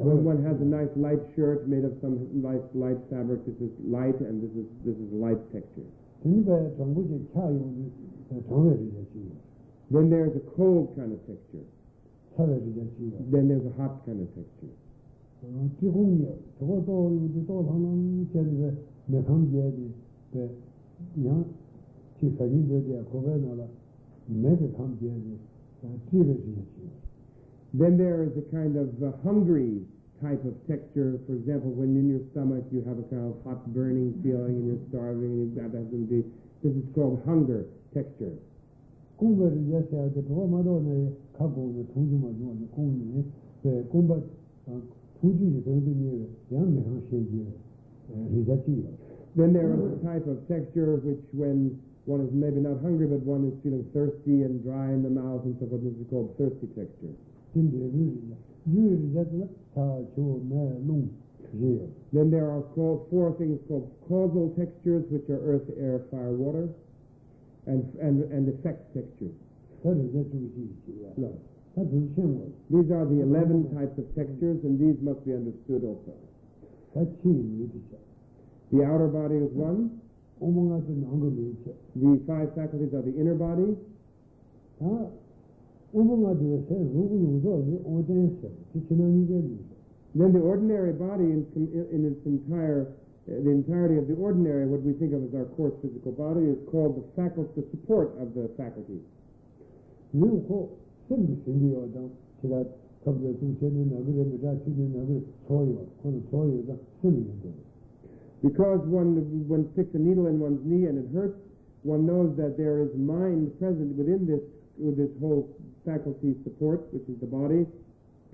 One, one has a nice light shirt made of some nice light fabric. This is light and this is this is light texture. Then there's a cold kind of texture. Then there's a hot kind of texture. ཁས ཁས ཁས ཁས ཁས Then there is a kind of uh, hungry type of texture. For example, when in your stomach you have a kind of hot burning feeling and you're starving and you've got that to be. This is called hunger texture. 공부를 했어야 돼. 그거마도 내 갖고 오는 통주만 주는 공이 그 공부 통주지 되더니 양매한 세계 리자지요. Then there is a type of texture which when one is maybe not hungry but one is feeling thirsty and dry in the mouth and so forth. This is called thirsty texture. Then there are four things called causal textures, which are earth, air, fire, water, and, and, and effect textures. No. These are the 11 types of textures, and these must be understood also. The outer body is one. The five faculties are the inner body. Then the ordinary body in, in its entire, uh, the entirety of the ordinary, what we think of as our coarse physical body, is called the faculty, the support of the faculty. Because one, one sticks a needle in one's knee and it hurts, one knows that there is mind present within this, this whole faculty support, which is the body,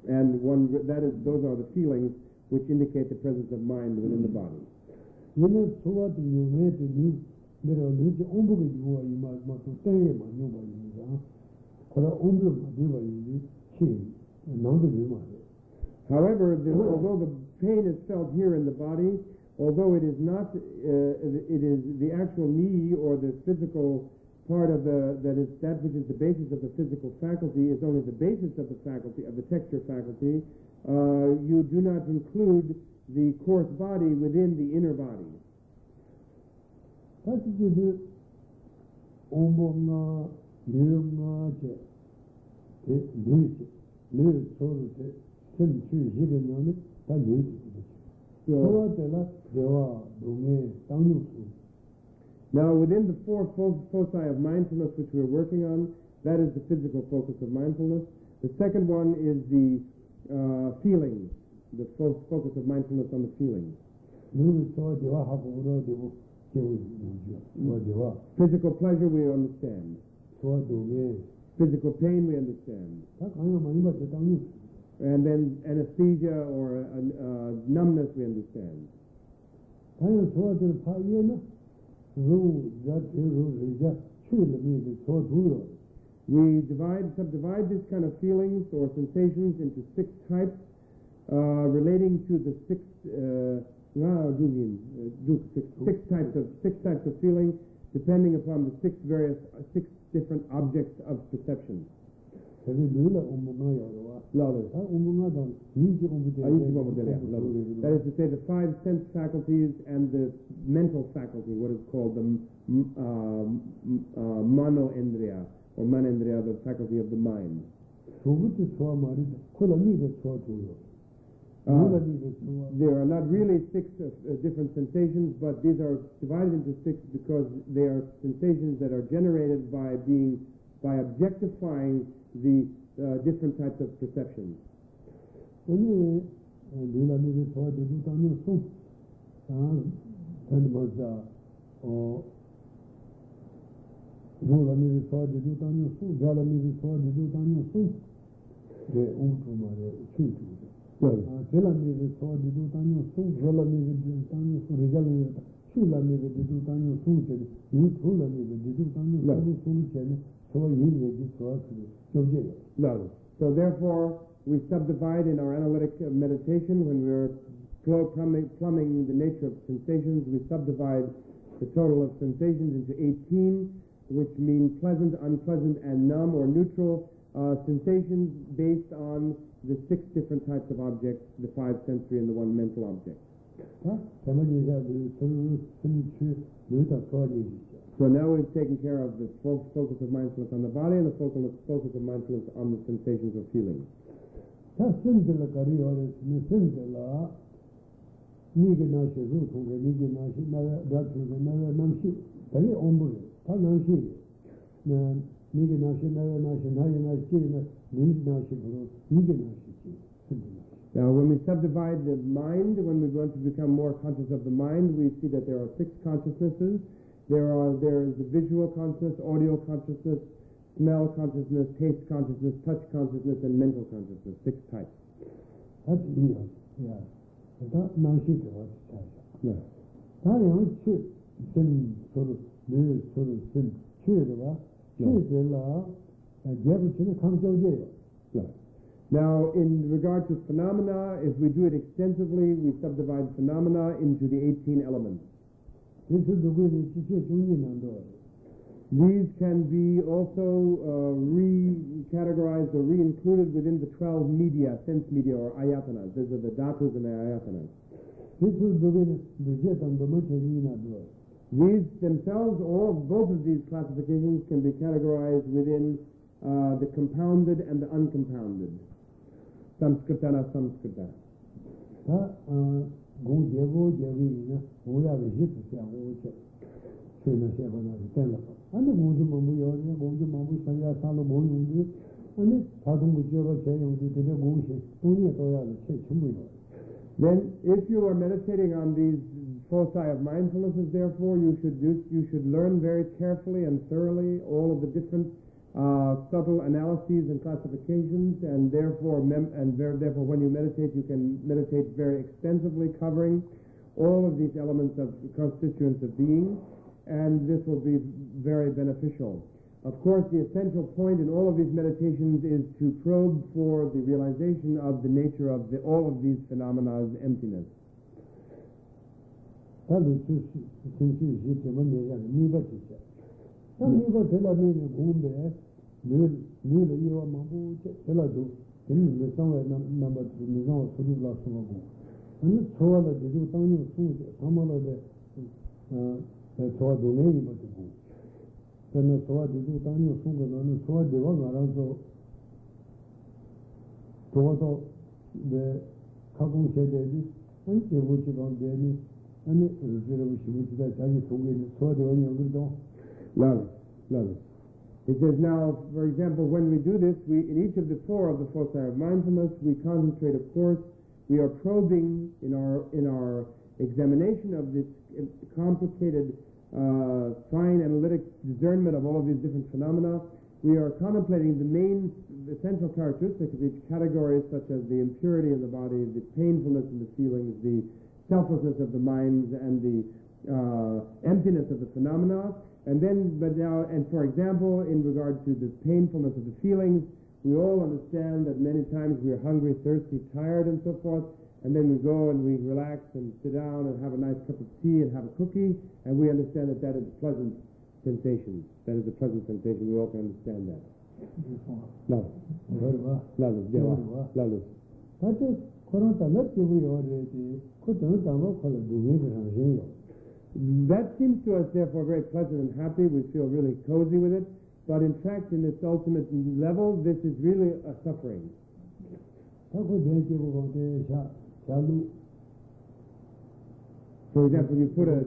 and one, that is, those are the feelings which indicate the presence of mind within the body. yene sowa de yume de ni nero ni de ombu ge yuwa ima ma to tenge ma nyu ba ni ga kora ombu ma de ba yi chi nang ge ma de However, the, although the pain is felt here in the body, although it is not, uh, it is the actual knee or the physical part of the, that is that which is the basis of the physical faculty is only the basis of the faculty, of the texture faculty, uh, you do not include the coarse body within the inner body. Now, within the four foci of mindfulness which we're working on, that is the physical focus of mindfulness. The second one is the uh, feeling, the fo focus of mindfulness on the feeling. Physical pleasure we understand. Physical pain we understand. And then anesthesia or uh, uh numbness we understand. We divide, subdivide this kind of feelings or sensations into six types uh, relating to the six uh, ah, uh six, six types of six types of feeling depending upon the six various six different objects of perception. Dan. That is to say the five sense faculties and the mental faculty, what is called the uh, uh, or manendriya, the faculty of the mind. Kula niga ah, there are not really six uh, different sensations, but these are divided into six because they are sensations that are generated by being by objectifying the uh, different types of perceptions. 오늘 누가 니가 저 두도 당연 송 아, 단 맞아 어 누가 니가 저 두도 당연 송 자라 니가 저 두도 당연 송 네, 엄청 말에 취투 아, 제라 니가 저 두도 당연 송 자라 니가 두도 당연 송 리자라 니가 슈라 니가 두도 당연 송 제 유투라 니가 두도 당 So therefore, we subdivide in our analytic uh, meditation. When we're plumbing, the nature of sensations, we subdivide the total of sensations into 18, which mean pleasant, unpleasant, and numb or neutral uh, sensations based on the six different types of objects, the five sensory and the one mental object. So now we've taken care of the fo- focus of mindfulness on the body and the focus of mindfulness on the sensations or feelings. Now, when we subdivide the mind, when we want to become more conscious of the mind, we see that there are six consciousnesses. There are there is the visual consciousness, audio consciousness, smell consciousness, taste consciousness, touch consciousness, and mental consciousness. Six types. That's tī yī yā yā tā nām shī kī wā chī chā chā Yeah. chū sīn sū rū lū sū rū sīn chū rī wā chū tī lā jē bū chī nā kāng chō jē Yeah. Now, in regard to phenomena, if we do it extensively, we subdivide phenomena into the 18 elements. These can be also uh, re-categorized or re-included within the 12 media, sense media or ayatanas. These are the dhatus and the ayatanas. These themselves, all both of these classifications can be categorized within uh, the compounded and the uncompounded. Samskrita. gōng na jēgō yīnā gōng yāgā yītā siyā gōng chē chē na shē bā nā rī tēn lā ānā gōng jī māmbū yō nē gōng jī māmbū sāyā sāla gōng yōng jī ānā tā tōng gō jēgā chē yōng jī tēne gōng shē tōng yē tō yāgā chē chīmbū yō Then if you are meditating on these foci of mindfulness therefore you should do, you should learn very carefully and thoroughly all of the different uh, subtle analyses and classifications, and therefore, and therefore, when you meditate, you can meditate very extensively, covering all of these elements of constituents of being, and this will be very beneficial. Of course, the essential point in all of these meditations is to probe for the realization of the nature of the, all of these phenomena as emptiness. tā mīgā tēlā mēngi gōmbē mīla īwā māmbū tēlā dō tēnī mīsāngwā nāmbā tū mīsāngwā sūrū lā sūgā gō anī tsōwā lā jidū tāngyō sūgā tāmā lā dē tsōwā dō mēngi bā tū gō tēnā tsōwā jidū tāngyō sūgā nā nī tsōwā dēwā ngā rā sō tsōwā sō dē kākūng shē dē jī anī kē wō chī kāng dē nī anī rū chī rā wā shī wā chī dā chā jī sūgā nī tsōwā dēwā ngā ngā rā 러도 Love, love. It says now, for example, when we do this, we in each of the four of the four foci of mindfulness, we concentrate. Of course, we are probing in our in our examination of this complicated, uh, fine analytic discernment of all of these different phenomena. We are contemplating the main essential characteristics of each category, such as the impurity of the body, the painfulness of the feelings, the selflessness of the minds, and the uh, emptiness of the phenomena. And then, but now, and for example, in regard to the painfulness of the feelings, we all understand that many times we are hungry, thirsty, tired, and so forth. And then we go and we relax and sit down and have a nice cup of tea and have a cookie, and we understand that that is a pleasant sensation. That is a pleasant sensation. We all can understand that. Love. Love. Love. Love. That seems to us, therefore, very pleasant and happy. We feel really cozy with it. But in fact, in its ultimate level, this is really a suffering. For example, you put a.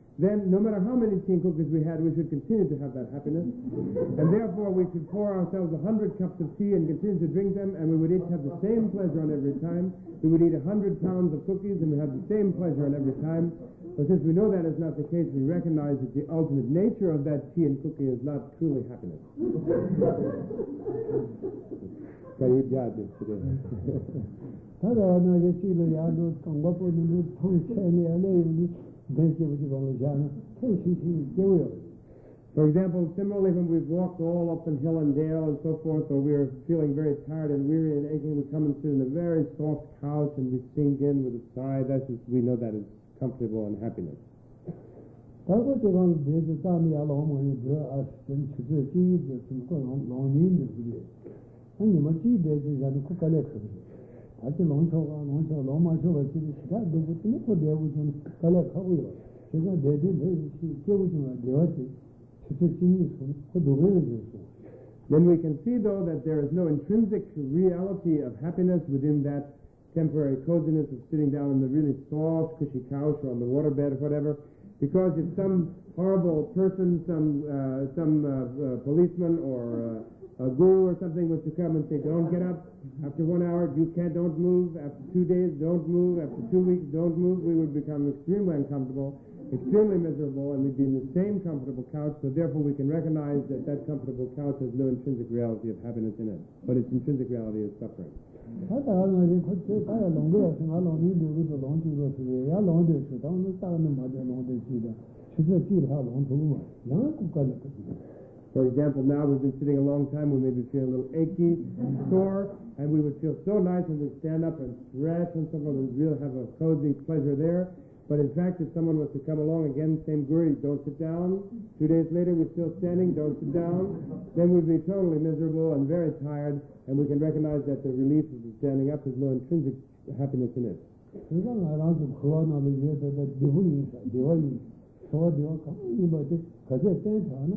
then no matter how many tea and cookies we had, we should continue to have that happiness. And therefore, we should pour ourselves a hundred cups of tea and continue to drink them, and we would each have the same pleasure on every time. We would eat a hundred pounds of cookies, and we have the same pleasure on every time. But since we know that is not the case, we recognize that the ultimate nature of that tea and cookie is not truly happiness. For example, similarly, when we've walked all up in hill and dale and so forth, or we're feeling very tired and weary and aching, we come and sit in a very soft couch and we sink in with a sigh. That's just, we know that is comfortable and happiness. Chū chū chī yī sū kō dō gā yā dē sū Then we can see, though, that there is no intrinsic reality of happiness within that temporary coziness of sitting down on the really soft, cushy couch or on the waterbed or whatever. Because if some horrible person, some uh, some uh, uh, policeman or uh, a guru or something was to come and say, "Don't get up," after one hour you can't, don't move. After two days, don't move. After two weeks, don't move. We would become extremely uncomfortable, extremely miserable, and we'd be in the same comfortable couch. So therefore, we can recognize that that comfortable couch has no intrinsic reality of happiness in it, but its intrinsic reality is suffering. For example, now we've been sitting a long time, we may be feeling a little achy, and sore, and we would feel so nice when we stand up and stretch and so forth, and really have a cozy pleasure there. But in fact, if someone was to come along again, same guru, don't sit down. Two days later, we're still standing, don't sit down. Then we'd be totally miserable and very tired, and we can recognize that the relief of standing up has no intrinsic happiness in it. Bā tē kā chē tēn chā na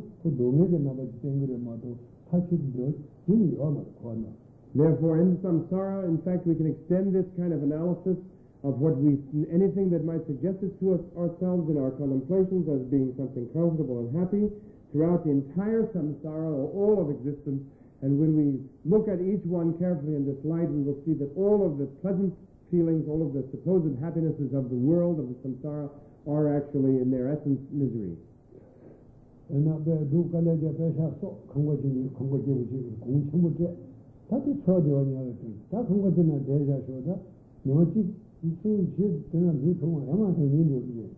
wā yī yī wā mā khuwa nā Therefore, in samsara, in fact, we can extend this kind of analysis of what we, anything that might suggest it to us ourselves in our contemplations as being something comfortable and happy throughout the entire samsara or all of existence. And when we look at each one carefully in this light, we will see that all of the pleasant feelings, all of the supposed happinesses of the world, of the samsara, are actually in their essence misery. ena be du kale je pe sha so khong ji ni khong ji ji khong chung bu je ta ti cho de wa ni ta khong ji na de ja sho da ni ji su ji de na ji thong ya ma de ni lu ji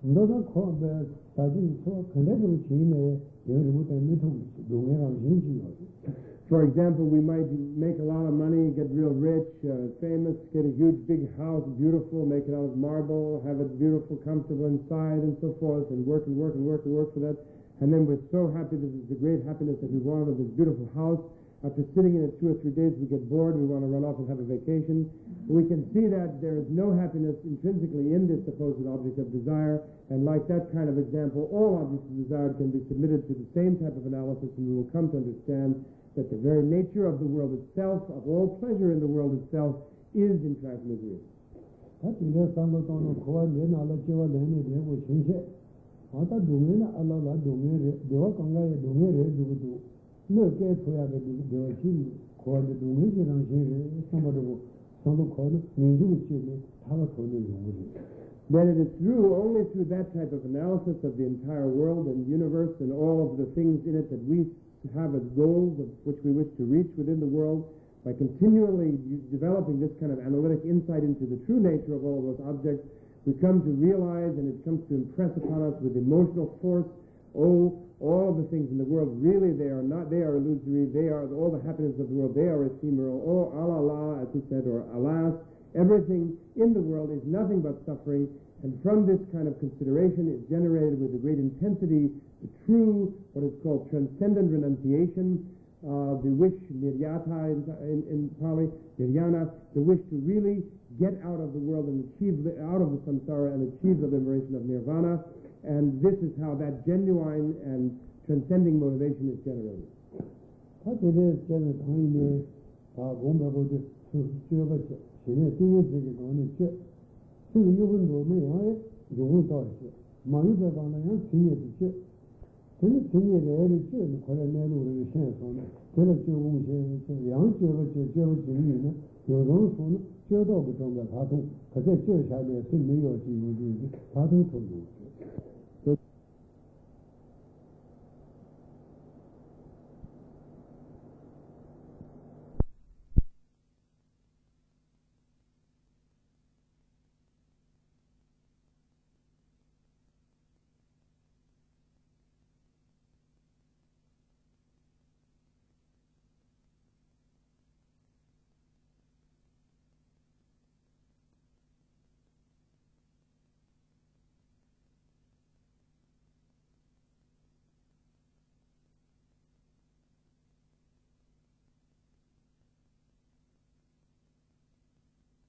ndo da kho be ta ji so kale ji ji ne ye ri bu de mi thong du ne ra ji ji chī nē yā rī mū tē mī tō dō ngē rā yī jī wā jī For example, we might make a lot of money, get real rich, uh, famous, get a huge big house, beautiful, make it out of marble, have it beautiful, comfortable inside, and so forth, and work and work and work and work for that. And then we're so happy, this is the great happiness that we want of this beautiful house. After sitting in it two or three days, we get bored, we want to run off and have a vacation. We can see that there is no happiness intrinsically in this supposed object of desire, and like that kind of example, all objects of desire can be submitted to the same type of analysis, and we will come to understand that the very nature of the world itself, of all pleasure in the world itself, is in fact misery. tā tī lē sāng lō tōng lō kō wā lē nā lā jī lē nē rē wā shīng ā tā dō ngē nā ā lā lā dō ngē rē dē wā kāng gā yā dō ngē rē dō gu dō lē kē tō yā gā dē wā chī kō wā lē dō ngē jī rāng shē rē sāng bā rē wā sāng lō kō lē ngē jī wā chī lē tā wā tō lē yōng rē Then it is through, only through that type of analysis of the entire world and universe and all of the things in it that we have as goals of which we wish to reach within the world, by continually developing this kind of analytic insight into the true nature of all those objects, we come to realize and it comes to impress upon us with emotional force, oh, all of the things in the world, really they are not, they are illusory, they are, all the happiness of the world, they are ephemeral, oh, Allah, as he said, or alas, everything in the world is nothing but suffering, and from this kind of consideration is generated with a great intensity the true, what is called transcendent renunciation, uh, the wish, niryata in, in, in Pali, niryana, the wish to really get out of the world and achieve, the, out of the samsara and achieve the liberation of nirvana. And this is how that genuine and transcending motivation is generated. tene tinge tseke kawane che, tseke yugun dome yae yugun tawa che, mayu pe kawane yang tinge ti che, tene tinge re eri che, kore meru re shen kawane, tene che gong che, yang cheba che, cheba che yu na, yu rong su na, che dao bu chonga tatung, kate che sha de, se me yo chi yu ji, tatung chonga.